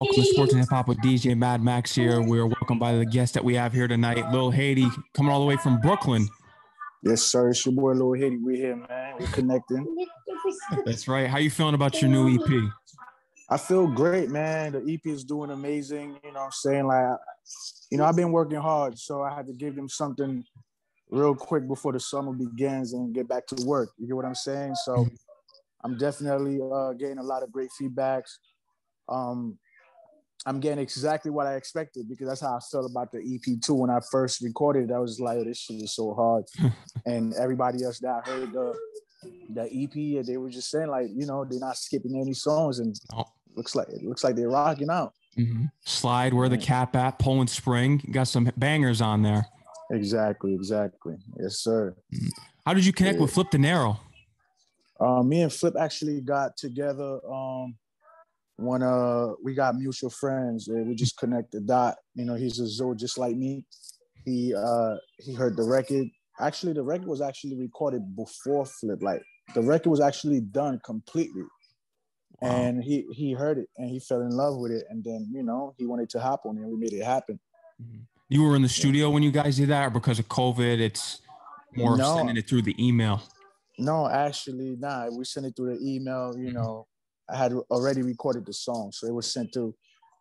Welcome to Sports and Hip Hop with DJ Mad Max here. We're welcomed by the guest that we have here tonight, Lil Haiti, coming all the way from Brooklyn. Yes, sir. It's your boy Lil Haiti. We're here, man. We're connecting. That's right. How you feeling about your new EP? I feel great, man. The EP is doing amazing. You know what I'm saying? Like, you know, I've been working hard, so I had to give them something real quick before the summer begins and get back to work. You get what I'm saying? So. I'm definitely uh, getting a lot of great feedbacks. Um, I'm getting exactly what I expected because that's how I felt about the EP too. When I first recorded it, I was like, oh, "This shit is so hard," and everybody else that I heard the the EP, they were just saying like, you know, they're not skipping any songs, and oh. looks like it looks like they're rocking out. Mm-hmm. Slide where the cap at, Poland Spring, you got some bangers on there. Exactly, exactly. Yes, sir. Mm-hmm. How did you connect yeah. with Flip Dinero? Uh, me and Flip actually got together. Um, when uh we got mutual friends we just connected dot you know he's a zoo just like me. He uh he heard the record. Actually the record was actually recorded before flip like the record was actually done completely. Wow. and he he heard it and he fell in love with it. And then you know he wanted to hop on it and we made it happen. Mm-hmm. you were in the studio when you guys did that or because of covid it's more no, sending it through the email? No actually nah we sent it through the email you mm-hmm. know I had already recorded the song, so it was sent to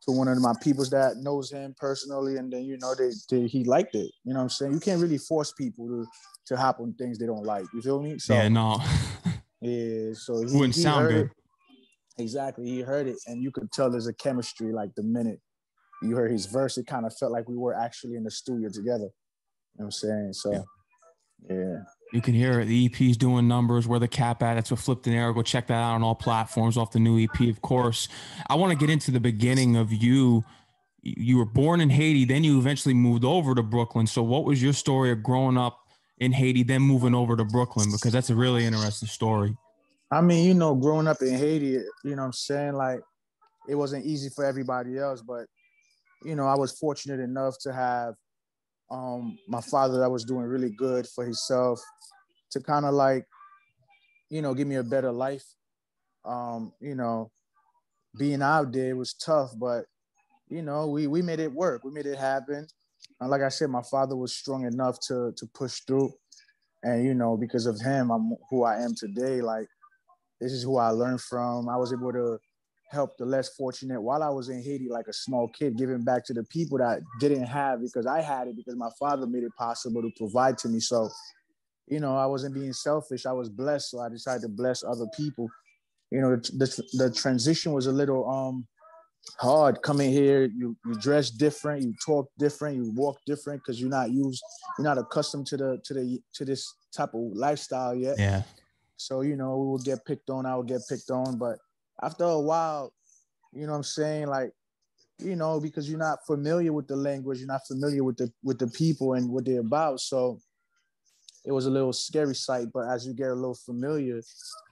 to one of my peoples that knows him personally, and then you know they, they he liked it. You know what I'm saying? You can't really force people to to hop on things they don't like. You feel me? So, yeah, no. yeah, so he wouldn't he sound good. It. Exactly, he heard it, and you could tell there's a chemistry. Like the minute you heard his verse, it kind of felt like we were actually in the studio together. You know what I'm saying? So, yeah. yeah. You can hear it. The EP's doing numbers. Where the cap at? That's what Flip Dinero. Go check that out on all platforms off the new EP, of course. I want to get into the beginning of you. You were born in Haiti, then you eventually moved over to Brooklyn. So, what was your story of growing up in Haiti, then moving over to Brooklyn? Because that's a really interesting story. I mean, you know, growing up in Haiti, you know what I'm saying? Like, it wasn't easy for everybody else, but, you know, I was fortunate enough to have um, my father that was doing really good for himself to kind of like, you know, give me a better life. Um, you know, being out there was tough, but you know, we we made it work. We made it happen. And like I said, my father was strong enough to to push through. And you know, because of him, I'm who I am today. Like this is who I learned from. I was able to help the less fortunate while I was in Haiti, like a small kid, giving back to the people that didn't have because I had it because my father made it possible to provide to me. So, you know, I wasn't being selfish. I was blessed, so I decided to bless other people. You know, the, the, the transition was a little um hard coming here. You you dress different, you talk different, you walk different because you're not used, you're not accustomed to the to the to this type of lifestyle yet. Yeah. So you know, we would get picked on. I would get picked on, but after a while, you know what I'm saying? Like, you know, because you're not familiar with the language, you're not familiar with the with the people and what they're about. So it was a little scary sight, but as you get a little familiar,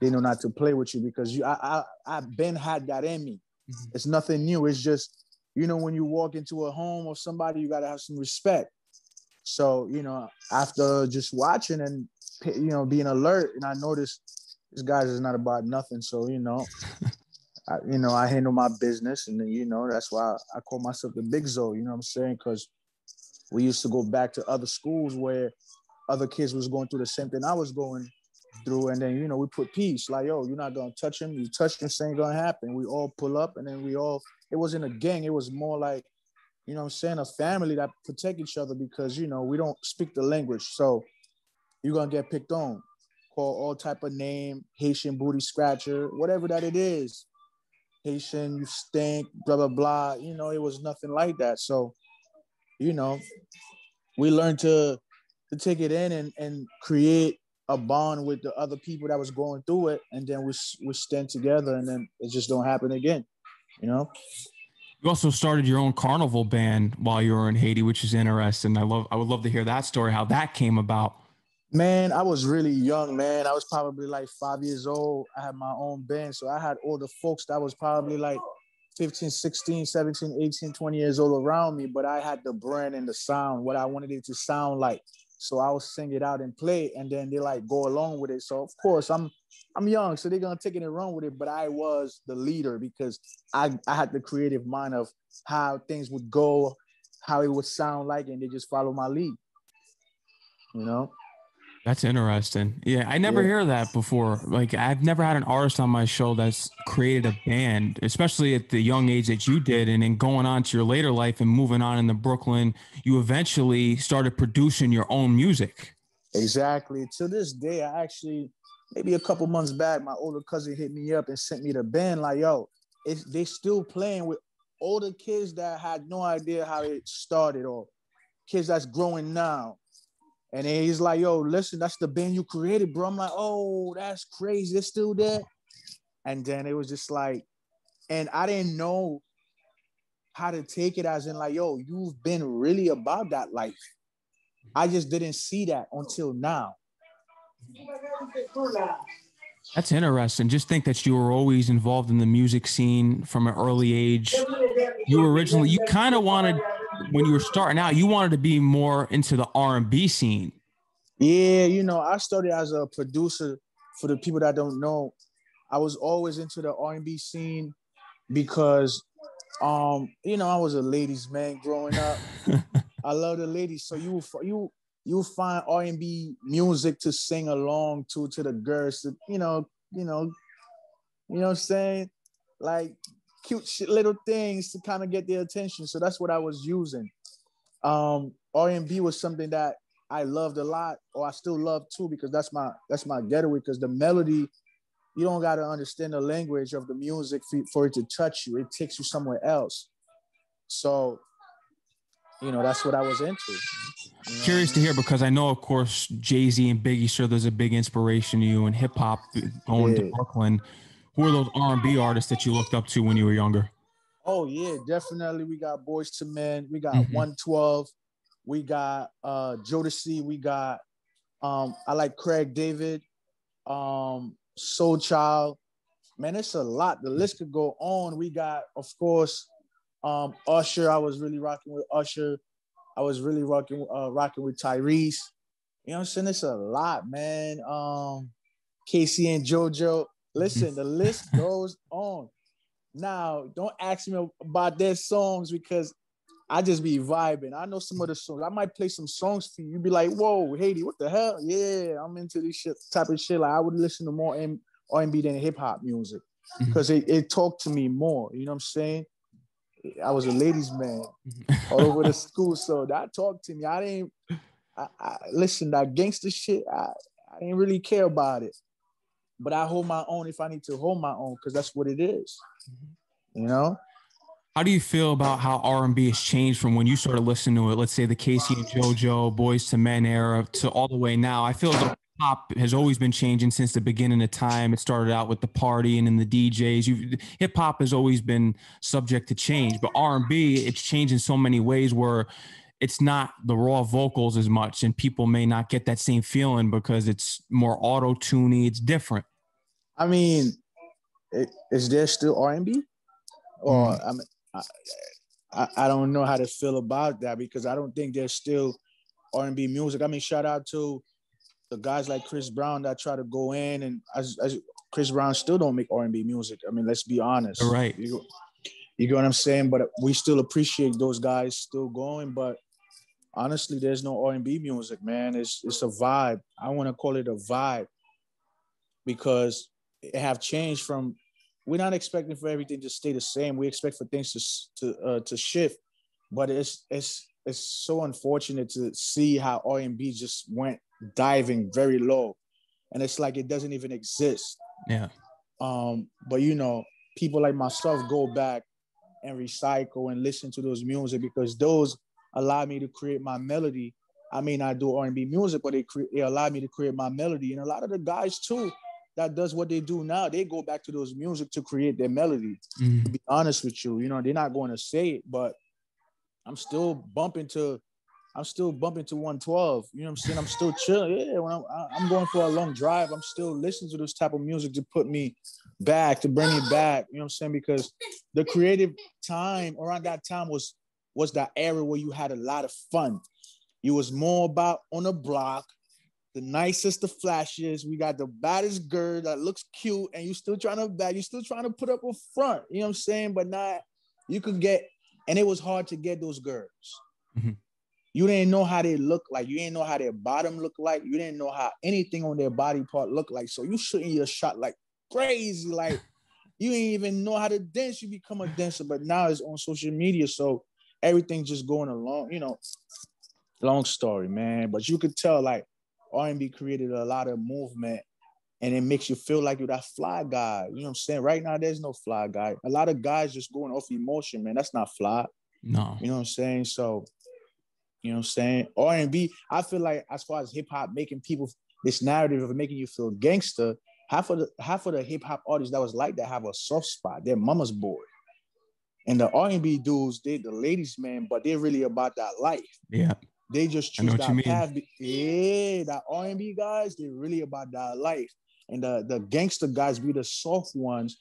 they know not to play with you because you I I I've been had that in me. Mm-hmm. It's nothing new. It's just, you know, when you walk into a home of somebody, you gotta have some respect. So, you know, after just watching and you know being alert, and I noticed this guys is not about nothing. So you know, I, you know, I handle my business, and then, you know that's why I, I call myself the Big Zo. You know what I'm saying? Because we used to go back to other schools where other kids was going through the same thing I was going through, and then you know we put peace. Like yo, you're not gonna touch him. You touch him, ain't gonna happen. We all pull up, and then we all. It wasn't a gang. It was more like you know I'm saying, a family that protect each other because, you know, we don't speak the language. So you're gonna get picked on call all type of name, Haitian booty scratcher, whatever that it is. Haitian, you stink, blah blah blah. You know, it was nothing like that. So, you know, we learned to to take it in and and create a bond with the other people that was going through it, and then we we stand together, and then it just don't happen again. You know. You also started your own carnival band while you were in Haiti, which is interesting. I love. I would love to hear that story, how that came about. Man, I was really young, man. I was probably like five years old. I had my own band. So I had all the folks that was probably like 15, 16, 17, 18, 20 years old around me. But I had the brand and the sound, what I wanted it to sound like. So I will sing it out and play, and then they like go along with it. So of course I'm I'm young, so they're gonna take it and run with it. But I was the leader because I I had the creative mind of how things would go, how it would sound like, and they just follow my lead. You know. That's interesting. Yeah, I never yeah. hear that before. Like I've never had an artist on my show that's created a band, especially at the young age that you did, and then going on to your later life and moving on in the Brooklyn, you eventually started producing your own music. Exactly. To this day, I actually maybe a couple months back, my older cousin hit me up and sent me the band. Like, yo, it's they still playing with older kids that had no idea how it started or kids that's growing now and then he's like, yo, listen, that's the band you created, bro. I'm like, oh, that's crazy. It's still there. And then it was just like, and I didn't know how to take it as in like, yo, you've been really about that life. I just didn't see that until now. That's interesting. Just think that you were always involved in the music scene from an early age. You originally, you kind of wanted when you were starting out, you wanted to be more into the R and B scene. Yeah, you know, I started as a producer. For the people that don't know, I was always into the R and B scene because, um, you know, I was a ladies' man growing up. I love the ladies, so you you you find R and B music to sing along to to the girls. To, you know, you know, you know what I'm saying? Like cute shit, little things to kind of get their attention. So that's what I was using. Um, R&B was something that I loved a lot, or I still love too, because that's my that's my getaway. Because the melody, you don't got to understand the language of the music for, for it to touch you. It takes you somewhere else. So, you know, that's what I was into. You know Curious to hear because I know, of course, Jay Z and Biggie sure there's a big inspiration to you in hip hop going yeah. to Brooklyn who are those R&B artists that you looked up to when you were younger? Oh yeah, definitely. We got Boyz II Men. We got mm-hmm. 112. We got uh Jodeci. We got um I like Craig David, um Soul Child. Man, it's a lot. The list could go on. We got, of course, um Usher. I was really rocking with Usher. I was really rocking uh rocking with Tyrese. You know what I'm saying? It's a lot, man. Um K-Ci and JoJo. Listen, the list goes on. Now, don't ask me about their songs because I just be vibing. I know some of the songs. I might play some songs for you. You'd be like, "Whoa, Haiti, what the hell?" Yeah, I'm into this shit type of shit. Like I would listen to more R&B than hip hop music because mm-hmm. it, it talked to me more. You know what I'm saying? I was a ladies' man mm-hmm. all over the school, so that talked to me. I didn't I, I, listen that gangster shit. I, I didn't really care about it but I hold my own if I need to hold my own because that's what it is. Mm-hmm. You know. How do you feel about how R and B has changed from when you started listening to it? Let's say the K-Ci and JoJo, Boyz II Men era, to all the way now. I feel like pop has always been changing since the beginning of time. It started out with the party and then the DJs. Hip hop has always been subject to change, but R and B it's changed in so many ways where it's not the raw vocals as much, and people may not get that same feeling because it's more auto tuney. It's different. I mean, is there still R and B? Or mm. I, mean, I, I don't know how to feel about that because I don't think there's still R and B music. I mean, shout out to the guys like Chris Brown that try to go in and as, as Chris Brown still don't make R and B music. I mean, let's be honest. Right. You, you get what I'm saying? But we still appreciate those guys still going. But honestly, there's no R and B music, man. It's it's a vibe. I want to call it a vibe because it have changed from we're not expecting for everything to stay the same. We expect for things to to uh, to shift, but it's it's it's so unfortunate to see how R and B just went diving very low, and it's like it doesn't even exist. Yeah. Um, but you know, people like myself go back and recycle and listen to those music because those allow me to create my melody. I may not do R and B music, but it, cre- it allowed me to create my melody. And a lot of the guys too that does what they do now, they go back to those music to create their melody. Mm. To be honest with you, you know, they're not going to say it, but I'm still bumping to, I'm still bumping to 112. You know what I'm saying? I'm still chilling. Yeah, when I'm, I'm going for a long drive, I'm still listening to this type of music to put me back, to bring me back. You know what I'm saying? Because the creative time around that time was was that era where you had a lot of fun You was more about on the block, the nicest, the flashes. We got the baddest girl that looks cute, and you still trying to back. You still trying to put up a front. You know what I'm saying? But not you could get, and it was hard to get those girls. Mm-hmm. You didn't know how they look like. You didn't know how their bottom looked like. You didn't know how anything on their body part looked like. So you shooting your shot like crazy. Like you didn't even know how to dance. You become a dancer, but now it's on social media. So everything just going along, you know. Long story, man. But you could tell like R&B created a lot of movement and it makes you feel like you're that fly guy. You know what I'm saying? Right now, there's no fly guy. A lot of guys just going off emotion, man. That's not fly. No. You know what I'm saying? So you know what I'm saying? R&B, I feel like as far as hip hop making people this narrative of making you feel gangster, half of the half of the hip hop artists that was like that have a soft spot. They're mama's boy. And the R&B dudes, they the ladies man, but they're really about that life. Yeah. They just choose that path. Yeah, that R&B guys, they're really about that life. And the, the gangster guys be the soft ones.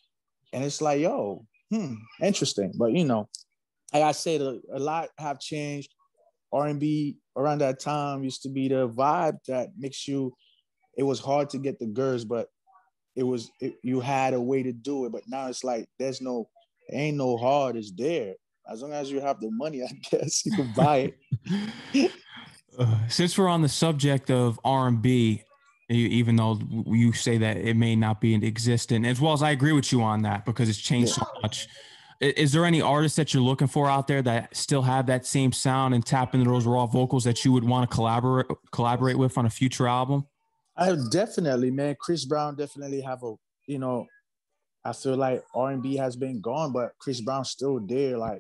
And it's like, yo, hmm, interesting. But you know, like I said, a, a lot have changed. R&B around that time used to be the vibe that makes you. It was hard to get the girls, but it was it, you had a way to do it. But now it's like there's no, ain't no hard. It's there as long as you have the money. I guess you can buy it. uh, since we're on the subject of R&B, even though you say that it may not be in existent, as well as I agree with you on that because it's changed yeah. so much. Is there any artists that you're looking for out there that still have that same sound and tap into those raw vocals that you would want to collaborate collaborate with on a future album? I definitely, man. Chris Brown definitely have a, you know, I feel like R and B has been gone, but Chris Brown's still there. Like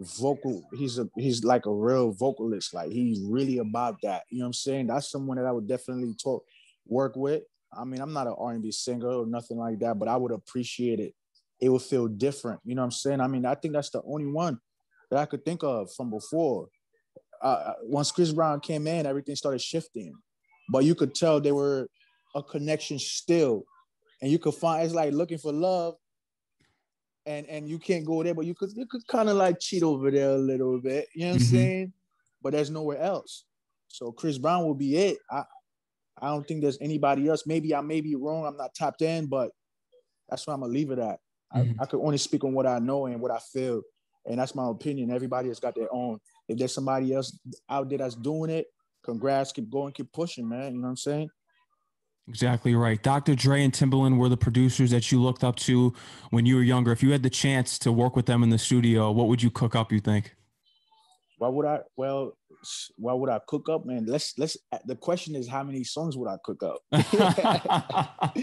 vocal, he's a he's like a real vocalist. Like he's really about that. You know what I'm saying? That's someone that I would definitely talk work with. I mean, I'm not an R and B singer or nothing like that, but I would appreciate it it would feel different. You know what I'm saying? I mean, I think that's the only one that I could think of from before. Uh, uh, once Chris Brown came in, everything started shifting, but you could tell they were a connection still, and you could find it's like looking for love, and and you can't go there, but you could you could kind of like cheat over there a little bit. You know what mm-hmm. I'm saying? But there's nowhere else. So Chris Brown will be it. I I don't think there's anybody else. Maybe I may be wrong. I'm not tapped in, but that's where I'm gonna leave it at. Mm-hmm. I, I could only speak on what I know and what I feel. And that's my opinion. Everybody has got their own. If there's somebody else out there that's doing it, congrats, keep going, keep pushing, man. You know what I'm saying? Exactly right. Dr. Dre and Timbaland were the producers that you looked up to when you were younger. If you had the chance to work with them in the studio, what would you cook up, you think? Why would I? Well, why would I cook up, man? Let's let's. The question is, how many songs would I cook up?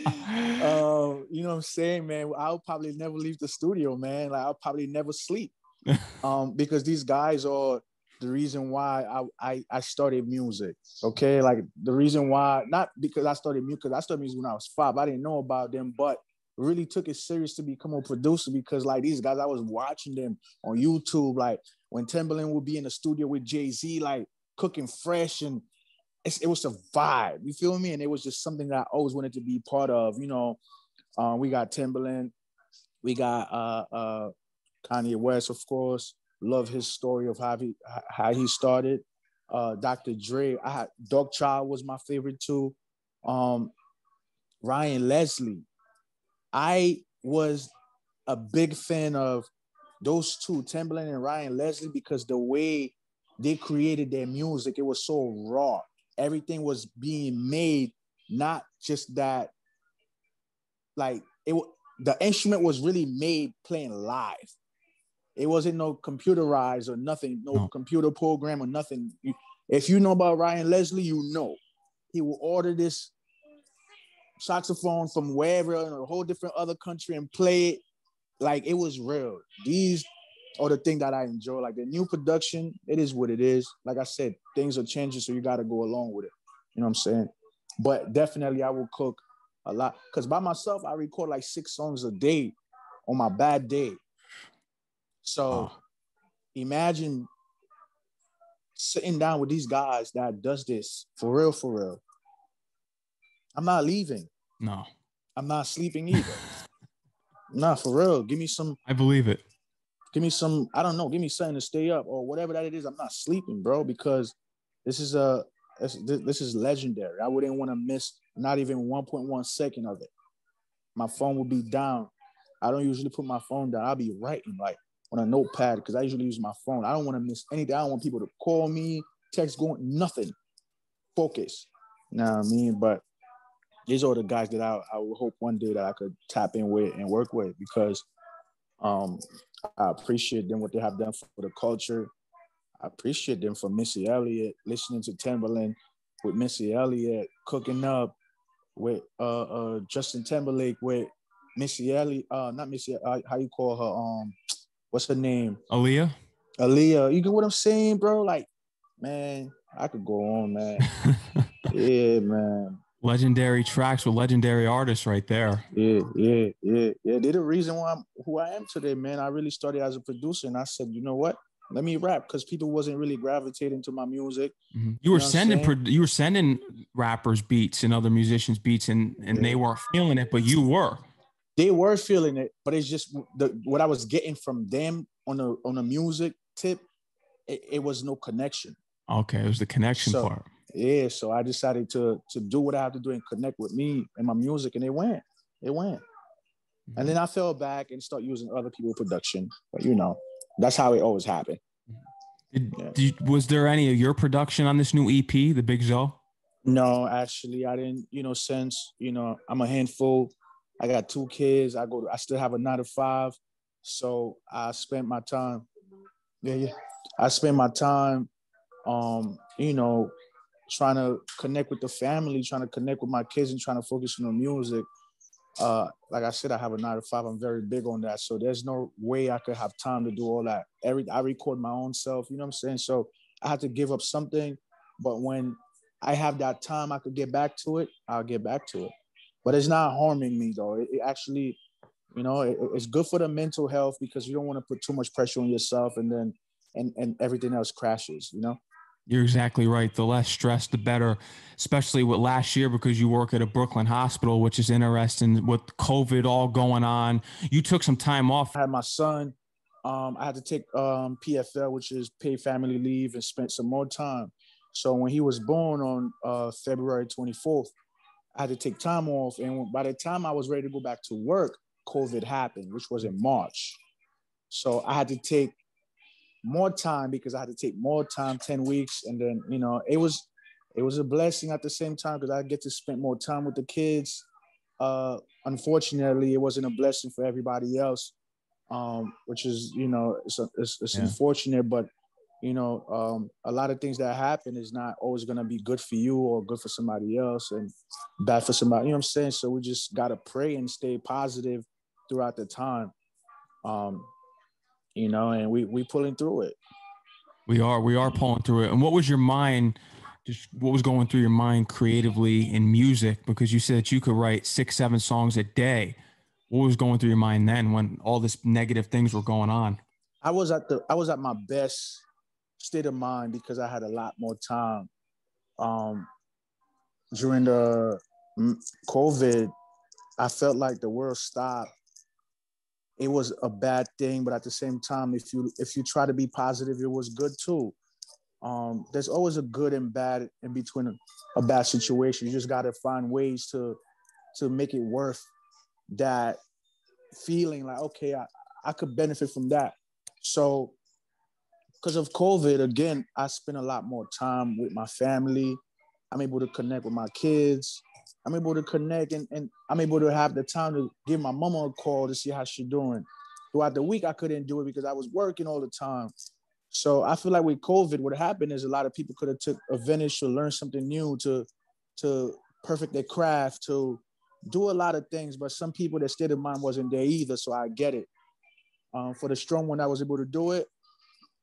um, you know what I'm saying, man? I'll probably never leave the studio, man. Like I'll probably never sleep, um, because these guys are the reason why I, I I started music. Okay, like the reason why, not because I started music, because I started music when I was five. I didn't know about them, but really took it serious to become a producer because like these guys, I was watching them on YouTube, like when Timbaland would be in the studio with Jay Z, like cooking fresh, and it was a vibe. You feel me? And it was just something that I always wanted to be part of. You know, uh, we got Timbaland, we got uh, uh, Kanye West, of course. Love his story of how he how he started. Uh, Dr. Dre, I had Darkchild was my favorite too. Um, Ryan Leslie, I was a big fan of those two, Timbaland and Ryan Leslie, because the way they created their music, it was so raw. Everything was being made, not just that, like it the instrument was really made playing live. It wasn't no computerized or nothing, no, no. computer program or nothing. If you know about Ryan Leslie, you know he will order this saxophone from wherever in a whole different other country and play it like it was real. These are the thing that I enjoy. Like the new production, it is what it is. Like I said, things are changing, so you got to go along with it. You know what I'm saying? But definitely, I will cook a lot because by myself, I record like six songs a day on my bad day. So oh. imagine sitting down with these guys that does this for real, for real. I'm not leaving. No. I'm not sleeping either. Nah, for real. Give me some. I believe it. Give me some. I don't know. Give me something to stay up or whatever that it is. I'm not sleeping, bro, because this is a this, this is legendary. I wouldn't want to miss not even 1.1 second of it. My phone will be down. I don't usually put my phone down. I'll be writing like on a notepad because I usually use my phone. I don't want to miss anything. I don't want people to call me, text going, nothing. Focus. You know what I mean? But these are the guys that I, I would hope one day that I could tap in with and work with because um, I appreciate them what they have done for the culture. I appreciate them for Missy Elliott, listening to Timbaland with Missy Elliott, cooking up with uh, uh, Justin Timberlake with Missy Elliott, uh, not Missy, uh, how you call her? Um, what's her name? Aaliyah. Aaliyah. You get what I'm saying, bro? Like, man, I could go on, man. yeah, man. Legendary tracks with legendary artists right there. Yeah, yeah, yeah, yeah. They're the reason why I'm who I am today, man. I really started as a producer, and I said, you know what? Let me rap because people wasn't really gravitating to my music. Mm-hmm. You were you know sending you were sending rappers beats and other musicians beats, and and yeah. they weren't feeling it, but you were. They were feeling it, but it's just the what I was getting from them on the on the music tip. It, it was no connection. Okay, it was the connection so, part yeah, so I decided to to do what I have to do and connect with me and my music, and it went, it went. Mm-hmm. And then I fell back and start using other people's production. But you know, that's how it always happened. Did, yeah. did, was there any of your production on this new EP, The Big Zoe? No, actually, I didn't. You know, since you know I'm a handful. I got two kids. I go. To, I still have a nine to five, so I spent my time. Yeah, yeah. I spent my time, um, you know, trying to connect with the family, trying to connect with my kids, and trying to focus on the music. Uh, like I said, I have a nine to five. I'm very big on that. So there's no way I could have time to do all that. Every I record my own self. You know what I'm saying? So I had to give up something. But when I have that time, I could get back to it. I'll get back to it. But it's not harming me though. It, it actually, you know, it, it's good for the mental health because you don't want to put too much pressure on yourself, and then and and everything else crashes. You know. You're exactly right. The less stress, the better, especially with last year because you work at a Brooklyn hospital, which is interesting with COVID all going on. You took some time off. I had my son. Um, I had to take um, PFL, which is paid family leave, and spent some more time. So when he was born on uh, February 24th, I had to take time off. And by the time I was ready to go back to work, COVID happened, which was in March. So I had to take more time because I had to take more time, 10 weeks. And then, you know, it was it was a blessing at the same time because I get to spend more time with the kids. Uh, unfortunately, it wasn't a blessing for everybody else, um, which is, you know, it's, a, it's, it's yeah. unfortunate, but you know, um, a lot of things that happen is not always gonna be good for you or good for somebody else and bad for somebody. You know what I'm saying? So we just gotta pray and stay positive throughout the time. Um, you know, and we we pulling through it. We are we are pulling through it. And what was your mind? Just what was going through your mind creatively in music? Because you said you could write six, seven songs a day. What was going through your mind then when all this negative things were going on? I was at the I was at my best state of mind because I had a lot more time. Um, during the COVID, I felt like the world stopped. It was a bad thing but at the same time if you if you try to be positive it was good too. Um, there's always a good and bad in between a, a bad situation. You just got to find ways to to make it worth that feeling like okay i, I could benefit from that. So because of covid again i spend a lot more time with my family i'm able to connect with my kids I'm able to connect and, and I'm able to have the time to give my mama a call to see how she's doing. Throughout the week, I couldn't do it because I was working all the time. So I feel like with COVID, what happened is a lot of people could have took advantage to learn something new, to to perfect their craft, to do a lot of things. But some people, their state of mind wasn't there either. So I get it. Um, for the strong one that was able to do it,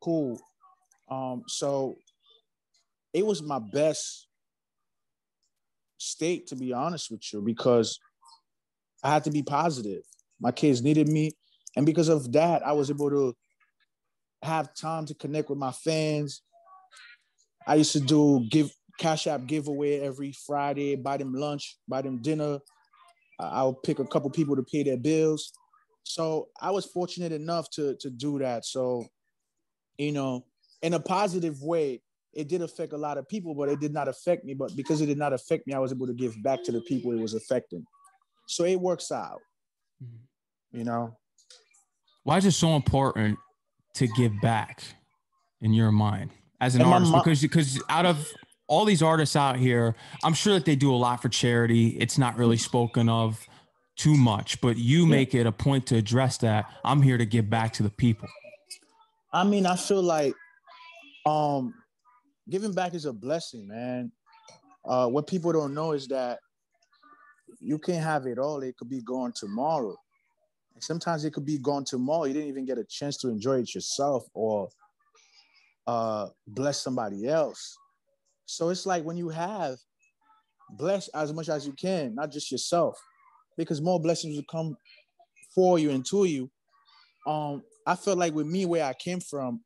cool. Um, so it was my best state, to be honest with you, because I had to be positive. My kids needed me. And because of that, I was able to have time to connect with my fans. I used to do give Cash App giveaway every Friday, buy them lunch, buy them dinner. I'll pick a couple people to pay their bills. So I was fortunate enough to to do that. So, you know, in a positive way, it did affect a lot of people, but it did not affect me. But because it did not affect me, I was able to give back to the people it was affecting. So it works out. You know. Why is it so important to give back in your mind as an artist? Mo- because because out of all these artists out here, I'm sure that they do a lot for charity. It's not really spoken of too much, but you make it a point to address that. I'm here to give back to the people. I mean, I feel like um giving back is a blessing, man. Uh, what people don't know is that you can't have it all. It could be gone tomorrow. And sometimes it could be gone tomorrow. You didn't even get a chance to enjoy it yourself or uh, bless somebody else. So it's like when you have, bless as much as you can, not just yourself, because more blessings will come for you and to you. Um, I felt like with me, where I came from,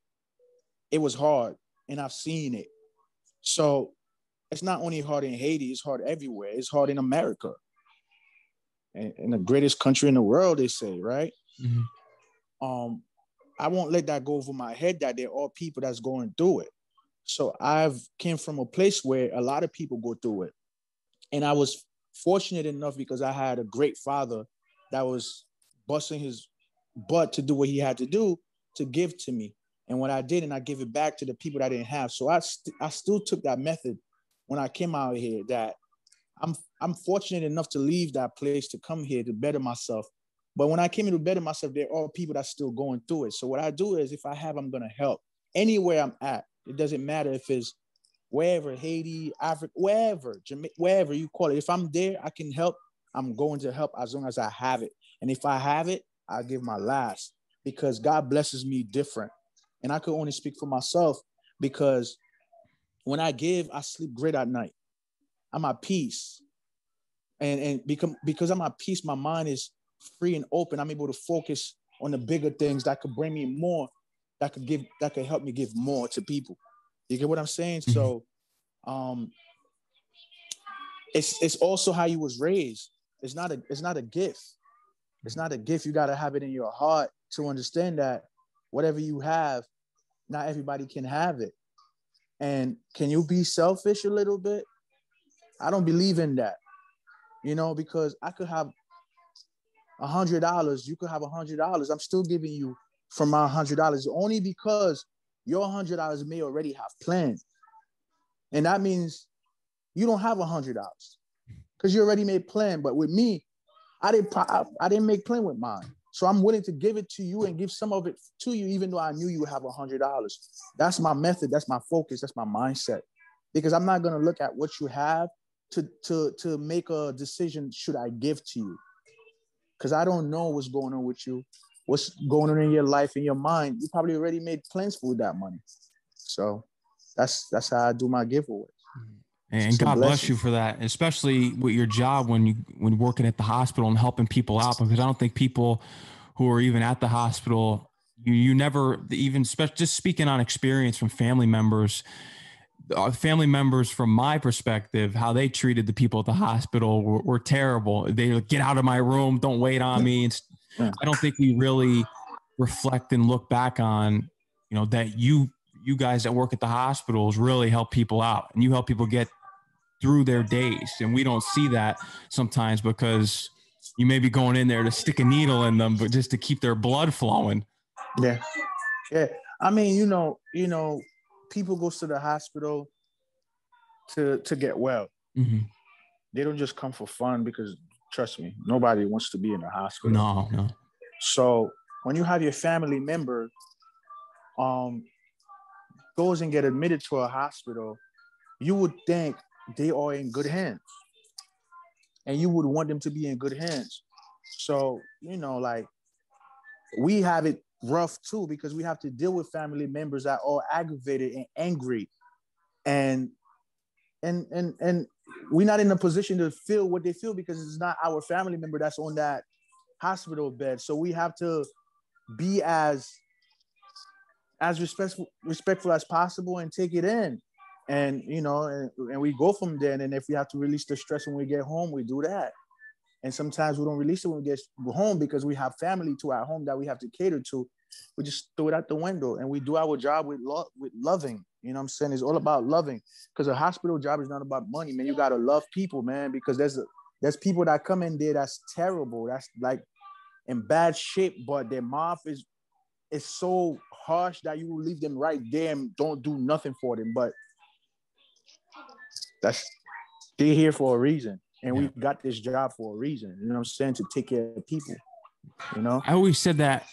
it was hard and I've seen it. So it's not only hard in Haiti, it's hard everywhere. It's hard in America. And in the greatest country in the world, they say, right? Mm-hmm. Um, I won't let that go over my head that they're all people that's going through it. So I've came from a place where a lot of people go through it. And I was fortunate enough because I had a great father that was busting his butt to do what he had to do to give to me. And what I did, and I give it back to the people that I didn't have. So I, st- I still took that method when I came out here that I'm I'm fortunate enough to leave that place to come here to better myself. But when I came here to better myself, there are people that's still going through it. So what I do is if I have, I'm gonna help anywhere I'm at. It doesn't matter if it's wherever, Haiti, Africa, wherever, Jamaica, wherever you call it. If I'm there, I can help. I'm going to help as long as I have it. And if I have it, I give my last because God blesses me different. And I could only speak for myself because when I give, I sleep great at night. I'm at peace. And, and because, because I'm at peace, my mind is free and open. I'm able to focus on the bigger things that could bring me more, that could give, that could help me give more to people. You get what I'm saying? Mm-hmm. So um it's it's also how you was raised. It's not a it's not a gift. It's not a gift. You gotta have it in your heart to understand that whatever you have, not everybody can have it. And can you be selfish a little bit? I don't believe in that, you know, because I could have a hundred dollars, you could have a hundred dollars. I'm still giving you from my hundred dollars only because your hundred dollars may already have planned. And that means you don't have a hundred dollars because you already made plan. But with me, I didn't I, I didn't make plan with mine. So I'm willing to give it to you and give some of it to you, even though I knew you have a hundred dollars. That's my method. That's my focus. That's my mindset. Because I'm not gonna look at what you have to to to make a decision. Should I give to you? Because I don't know what's going on with you, what's going on in your life, in your mind. You probably already made plans for that money. So that's that's how I do my giveaways. And God bless you for that, especially with your job when you when working at the hospital and helping people out. Because I don't think people who are even at the hospital, you you never even just speaking on experience from family members, uh, family members from my perspective, how they treated the people at the hospital were, were terrible. They get out of my room, don't wait on me. It's, I don't think we really reflect and look back on, you know, that you you guys that work at the hospitals really help people out and you help people get through their days. And we don't see that sometimes because you may be going in there to stick a needle in them, but just to keep their blood flowing. Yeah. Yeah. I mean, you know, you know, people go to the hospital to to get well. Mm-hmm. They don't just come for fun because trust me, nobody wants to be in the hospital. No, no. So when you have your family member um goes and get admitted to a hospital, you would think they are in good hands. And you would want them to be in good hands. So, you know, like we have it rough too because we have to deal with family members that are aggravated and angry. And and and and we're not in a position to feel what they feel because it's not our family member that's on that hospital bed. So we have to be as as respectful respectful as possible and take it in and you know and, and we go from there and then if we have to release the stress when we get home we do that and sometimes we don't release it when we get home because we have family to our home that we have to cater to we just throw it out the window and we do our job with love with loving. You know what I'm saying? It's all about loving. Because a hospital job is not about money, man. You gotta love people, man, because there's a, there's people that come in there that's terrible. That's like in bad shape, but their mouth is is so harsh that you leave them right there and don't do nothing for them. But that's they're here for a reason. And yeah. we got this job for a reason. You know what I'm saying? To take care of people. You know? I always said that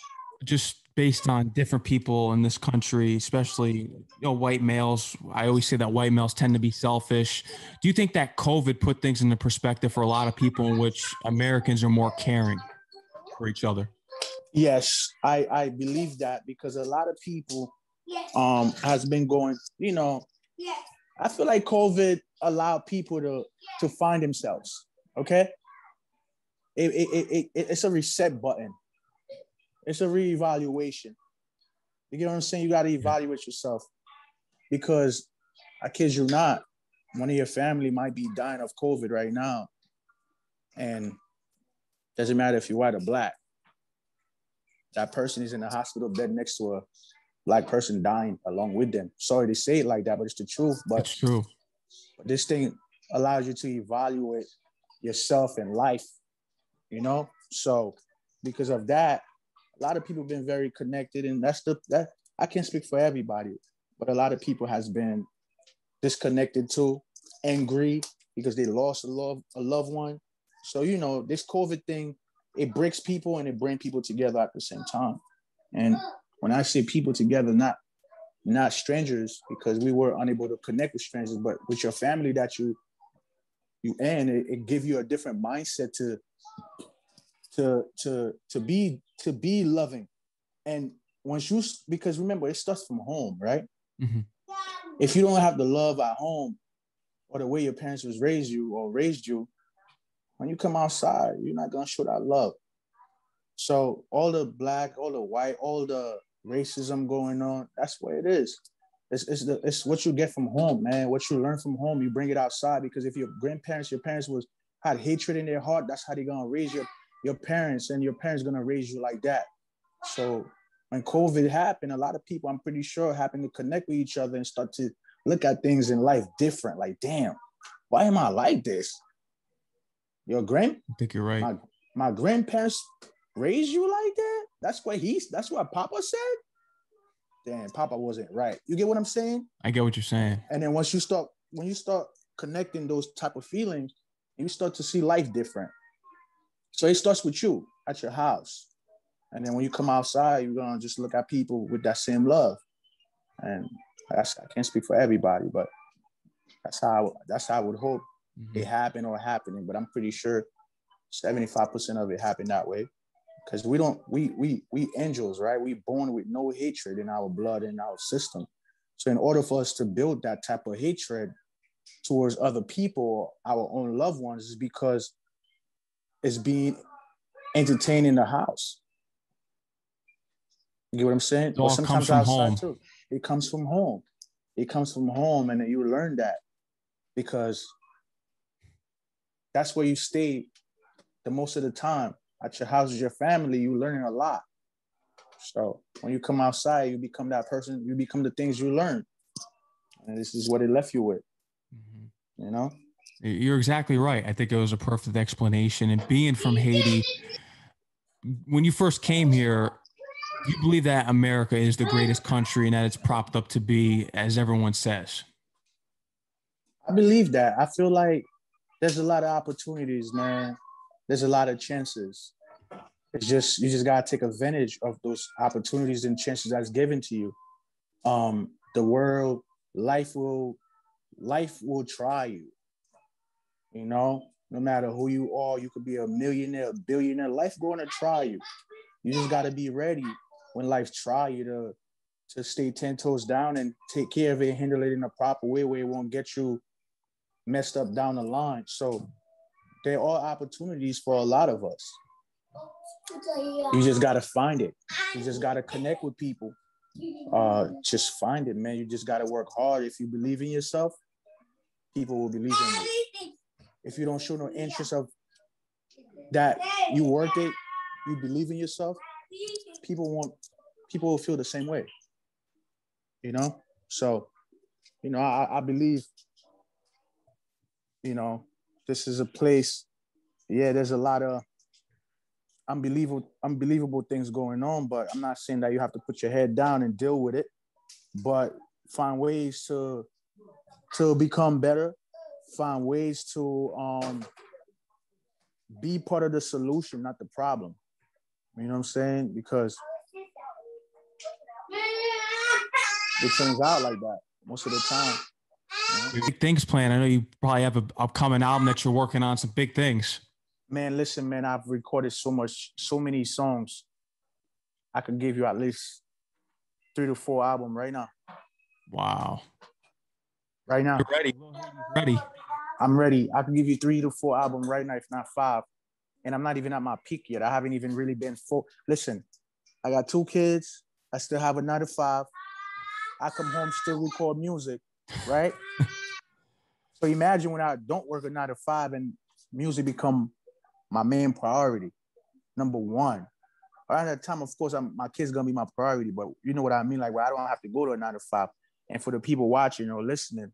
just based on different people in this country, especially you know white males. I always say that white males tend to be selfish. Do you think that COVID put things into perspective for a lot of people in which Americans are more caring for each other? Yes, I I believe that because a lot of people um has been going, you know, I feel like COVID allowed people to to find themselves. Okay, it, it, it, it it's a reset button. It's a reevaluation. You get what I'm saying? You got to evaluate yourself because I kid you not, one of your family might be dying of COVID right now, and doesn't matter if you're white or black. That person is in the hospital bed next to a black person dying along with them. Sorry to say it like that, but it's the truth. But it's true. But this thing allows you to evaluate yourself and life, you know? So because of that, a lot of people have been very connected, and that's the that I can't speak for everybody, but a lot of people has been disconnected too, angry because they lost a love a loved one. So you know, this COVID thing, it breaks people and it brings people together at the same time. And when I say people together, not not strangers, because we were unable to connect with strangers, but with your family that you you and it, it give you a different mindset to to to to be to be loving. And once you because remember it starts from home right? Mm-hmm. if you don't have the love at home or the way your parents was raised you or raised you when you come outside you're not gonna show that love. So all the black all the white all the racism going on that's what it is it's, it's, the, it's what you get from home man what you learn from home you bring it outside because if your grandparents your parents was had hatred in their heart that's how they're gonna raise your your parents and your parents gonna raise you like that. So when COVID happened, a lot of people, I'm pretty sure, happened to connect with each other and start to look at things in life different. Like, damn, why am I like this? Your grand, I think you're right. My, my grandparents raised you like that. That's what he's. That's what Papa said. Damn, Papa wasn't right. You get what I'm saying? I get what you're saying. And then once you start, when you start connecting those type of feelings, you start to see life different. So it starts with you at your house. And then when you come outside, you're gonna just look at people with that same love. And that's I can't speak for everybody, but that's how that's how I would hope mm-hmm. it happened or happening. But I'm pretty sure 75% of it happened that way. Because we don't we we we angels, right? We born with no hatred in our blood in our system. So in order for us to build that type of hatred towards other people, our own loved ones, is because is being entertained in the house. You get what I'm saying? It all sometimes comes from home. too. It comes from home. It comes from home, and you learn that because that's where you stay the most of the time. At your house with your family, you learning a lot. So when you come outside, you become that person. You become the things you learn, and this is what it left you with. Mm-hmm. You know. You're exactly right. I think it was a perfect explanation. And being from Haiti, when you first came here, you believe that America is the greatest country and that it's propped up to be, as everyone says? I believe that. I feel like there's a lot of opportunities, man. There's a lot of chances. It's just you just gotta take advantage of those opportunities and chances that's given to you. Um, the world, life will, life will try you. You know, no matter who you are, you could be a millionaire, a billionaire. Life going to try you. You just got to be ready when life try you to to stay ten toes down and take care of it, handle it in a proper way where it won't get you messed up down the line. So there are opportunities for a lot of us. You just got to find it. You just got to connect with people. Uh, just find it, man. You just got to work hard. If you believe in yourself, people will believe in you if you don't show no interest of that you worth it, you believe in yourself, people won't people will feel the same way. You know? So, you know, I, I believe, you know, this is a place, yeah, there's a lot of unbelievable, unbelievable things going on, but I'm not saying that you have to put your head down and deal with it, but find ways to to become better, find ways to um be part of the solution, not the problem. You know what I'm saying? Because it turns out like that most of the time. Big things plan. I know you probably have an upcoming album that you're working on. Some big things. Man, listen, man. I've recorded so much, so many songs. I could give you at least three to four album right now. Wow. Right now. You're ready. Ready. I'm ready. I can give you three to four album right now, if not five. And I'm not even at my peak yet. I haven't even really been full. Listen, I got two kids. I still have another five. I come home, still record music, right? so imagine when I don't work a nine to five and music become my main priority, number one. Around that time, of course, I'm, my kid's gonna be my priority, but you know what I mean? Like, where I don't have to go to a nine to five. And for the people watching or listening,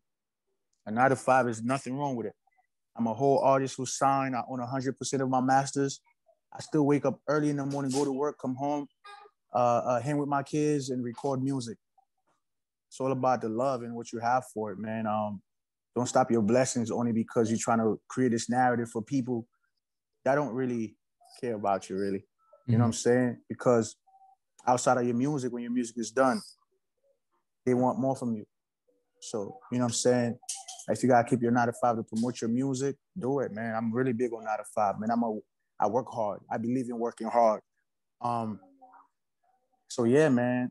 a nine to five is nothing wrong with it. I'm a whole artist who signed. I own 100% of my masters. I still wake up early in the morning, go to work, come home, uh, uh, hang with my kids, and record music. It's all about the love and what you have for it, man. Um, don't stop your blessings only because you're trying to create this narrative for people that don't really care about you, really. You mm-hmm. know what I'm saying? Because outside of your music, when your music is done, they want more from you. So, you know what I'm saying? If you gotta keep your nine to five to promote your music, do it, man. I'm really big on nine to five, man. I'm a I work hard. I believe in working hard. Um, so yeah, man.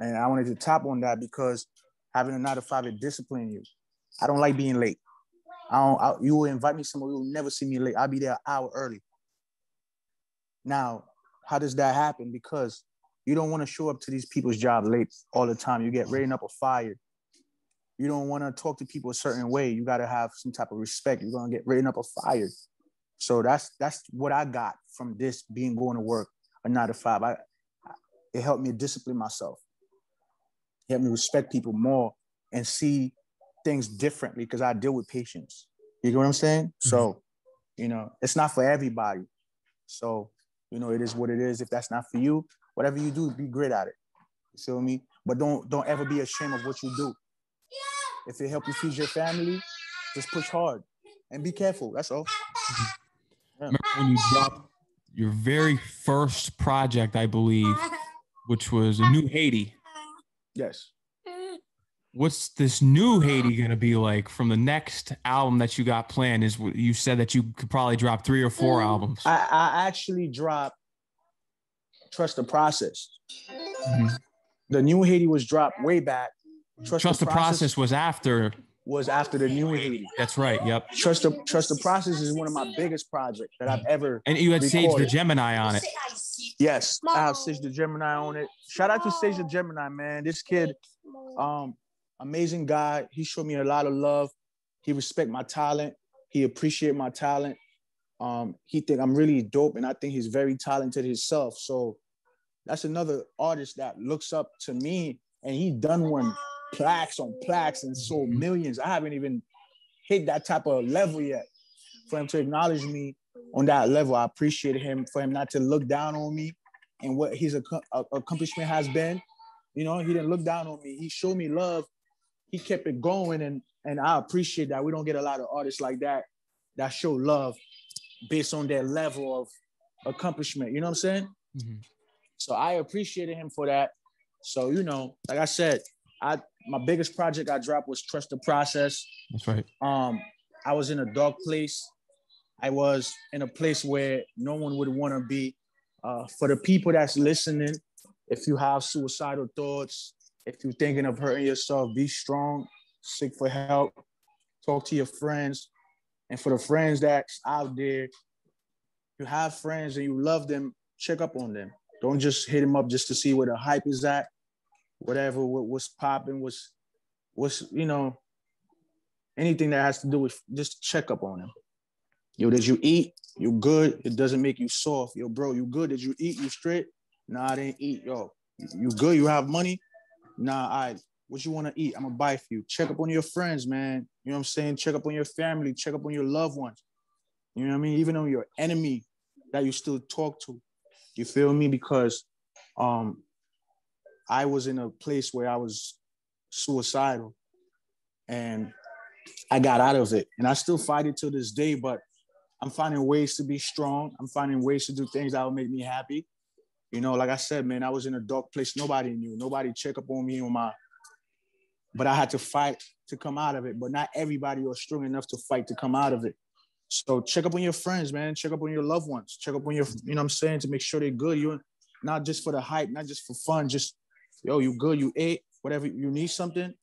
And I wanted to top on that because having a nine to five it discipline you. I don't like being late. I don't. I, you will invite me somewhere, you will never see me late. I'll be there an hour early. Now, how does that happen? Because you don't want to show up to these people's job late all the time. You get written up or fired. You don't want to talk to people a certain way. You got to have some type of respect. You're gonna get written up or fired. So that's that's what I got from this being going to work a nine to five. I it helped me discipline myself. It helped me respect people more and see things differently because I deal with patients. You get what I'm saying? Mm-hmm. So, you know, it's not for everybody. So, you know, it is what it is. If that's not for you, whatever you do, be great at it. You feel me? But don't don't ever be ashamed of what you do. If it help you feed your family, just push hard and be careful. That's all. Yeah. Remember when you dropped your very first project, I believe, which was a new Haiti. Yes. What's this new Haiti gonna be like from the next album that you got planned? Is you said that you could probably drop three or four albums. I, I actually dropped Trust the Process. Mm-hmm. The new Haiti was dropped way back. Trust, Trust the, the process, process was after was after the new Haiti. That's right. Yep. Trust the Trust the Process is one of my biggest projects that I've ever. And you had recorded. Sage the Gemini on it. Yes, I have Sage the Gemini on it. Shout out to Sage the Gemini, man. This kid, um, amazing guy. He showed me a lot of love. He respect my talent. He appreciate my talent. Um, he think I'm really dope, and I think he's very talented himself. So that's another artist that looks up to me, and he done one plaques on plaques and sold millions. I haven't even hit that type of level yet. For him to acknowledge me on that level, I appreciate him. For him not to look down on me and what his ac- accomplishment has been. You know, he didn't look down on me. He showed me love. He kept it going, and and I appreciate that. We don't get a lot of artists like that that show love based on their level of accomplishment. You know what I'm saying? Mm-hmm. So I appreciated him for that. So you know, like I said, I my biggest project I dropped was Trust the Process. That's right. Um, I was in a dark place. I was in a place where no one would want to be. Uh, for the people that's listening, if you have suicidal thoughts, if you're thinking of hurting yourself, be strong, seek for help, talk to your friends. And for the friends that's out there, you have friends and you love them, check up on them. Don't just hit them up just to see where the hype is at whatever what, what's popping, what's what's you know anything that has to do with just check up on him. Yo, did you eat? You good? It doesn't make you soft. Yo, bro, you good? Did you eat? You straight? Nah, I didn't eat. Yo, You good? You have money? Nah, I. What you want to eat? I'm gonna buy for you. Check up on your friends, man. You know what I'm saying? Check up on your family. Check up on your loved ones. You know what I mean? Even on your enemy that you still talk to. You feel me? Because um, I was in a place where I was suicidal, and I got out of it, and I still fight it to this day. But I'm finding ways to be strong. I'm finding ways to do things that will make me happy. You know, like I said, man, I was in a dark place. Nobody knew. Nobody check up on me on my. But I had to fight to come out of it. But not everybody was strong enough to fight to come out of it. So check up on your friends, man. Check up on your loved ones. Check up on your, you know, what I'm saying to make sure they're good. You not just for the hype, not just for fun. Just yo, you good? You ate whatever you need something.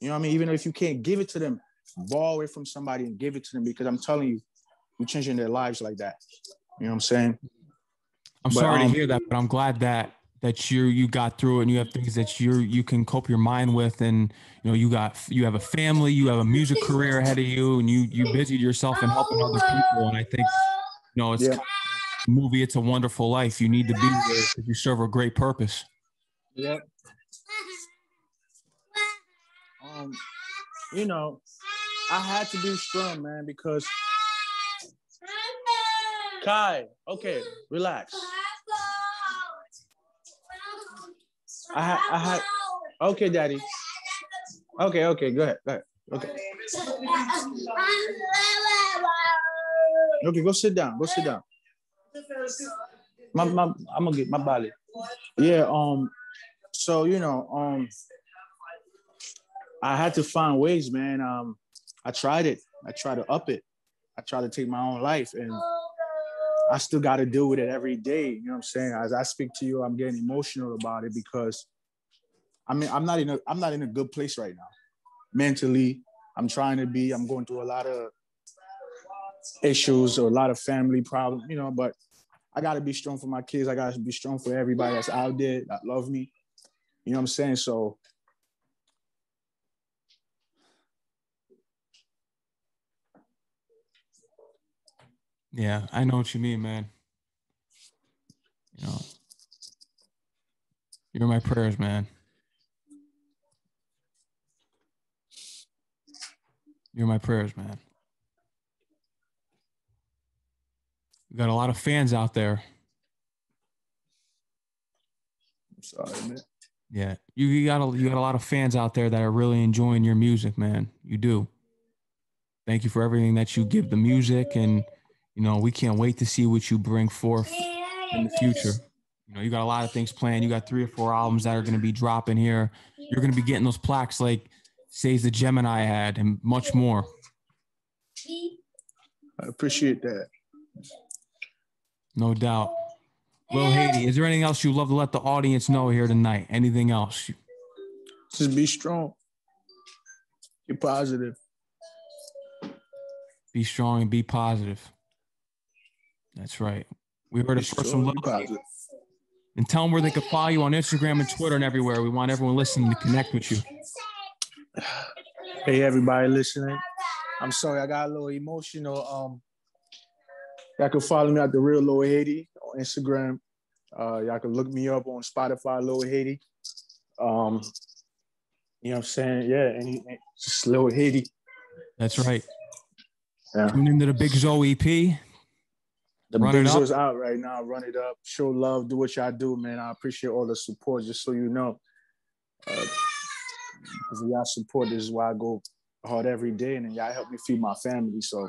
You know what I mean? Even if you can't give it to them, borrow it from somebody and give it to them because I'm telling you, you're changing their lives like that. You know what I'm saying? I'm but, sorry um, to hear that, but I'm glad that that you you got through it and you have things that you you can cope your mind with and you know you got you have a family you have a music career ahead of you and you you busied yourself in helping other people and i think you know it's yeah. kind of movie it's a wonderful life you need to be there because you serve a great purpose yep um you know i had to be strong man because kai okay relax I I had. Okay, daddy. Okay, okay, go ahead, go ahead. Okay. Okay, go sit down. Go sit down. My, my, I'm gonna get my body. Yeah. Um. So you know, um, I had to find ways, man. Um, I tried it. I tried to up it. I tried to take my own life, and I still got to deal with it every day. You know what I'm saying? As I speak to you, I'm getting emotional about it because I mean, I'm not in a I'm not in a good place right now. Mentally, I'm trying to be. I'm going through a lot of issues or a lot of family problems, you know, but I got to be strong for my kids. I got to be strong for everybody that's out there that love me. You know what I'm saying? So Yeah, I know what you mean, man. You know, you're my prayers, man. You're my prayers, man. We got a lot of fans out there. I'm sorry, man. Yeah, you, you got a you got a lot of fans out there that are really enjoying your music, man. You do. Thank you for everything that you give the music and you know, we can't wait to see what you bring forth in the future. You know, you got a lot of things planned. You got three or four albums that are going to be dropping here. You're going to be getting those plaques like Sage the Gemini had and much more. I appreciate that. No doubt. Lil Haiti, is there anything else you'd love to let the audience know here tonight? Anything else? Just be strong. Be positive. Be strong and be positive. That's right. We heard it first from And tell them where they can follow you on Instagram and Twitter and everywhere. We want everyone listening to connect with you. Hey, everybody listening. I'm sorry, I got a little emotional. Um, y'all can follow me at the real Lil Haiti on Instagram. Uh, y'all can look me up on Spotify, Lil Haiti. Um, you know what I'm saying? Yeah, and just Lil Haiti. That's right. Yeah. Tune into the Big Zoe EP. The Run Zoe's out right now. Run it up. Show love. Do what y'all do, man. I appreciate all the support. Just so you know. Uh, y'all support. This is why I go hard every day, and then y'all help me feed my family. So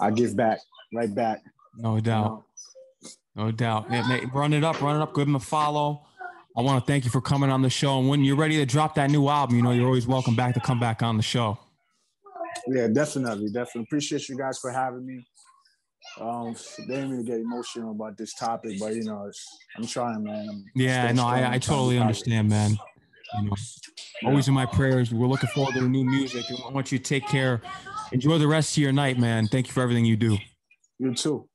I give back, right back. No doubt. No doubt. run it up, run it up. Give them a follow. I want to thank you for coming on the show. And when you're ready to drop that new album, you know, you're always welcome back to come back on the show. Yeah, definitely. Definitely. Appreciate you guys for having me. Um, they didn't really get emotional about this topic, but you know, I'm trying, man. I'm yeah, no, I, I totally understand, man. You know, always in my prayers. We're looking forward to the new music. I want you to take care. Enjoy the rest of your night, man. Thank you for everything you do. You too.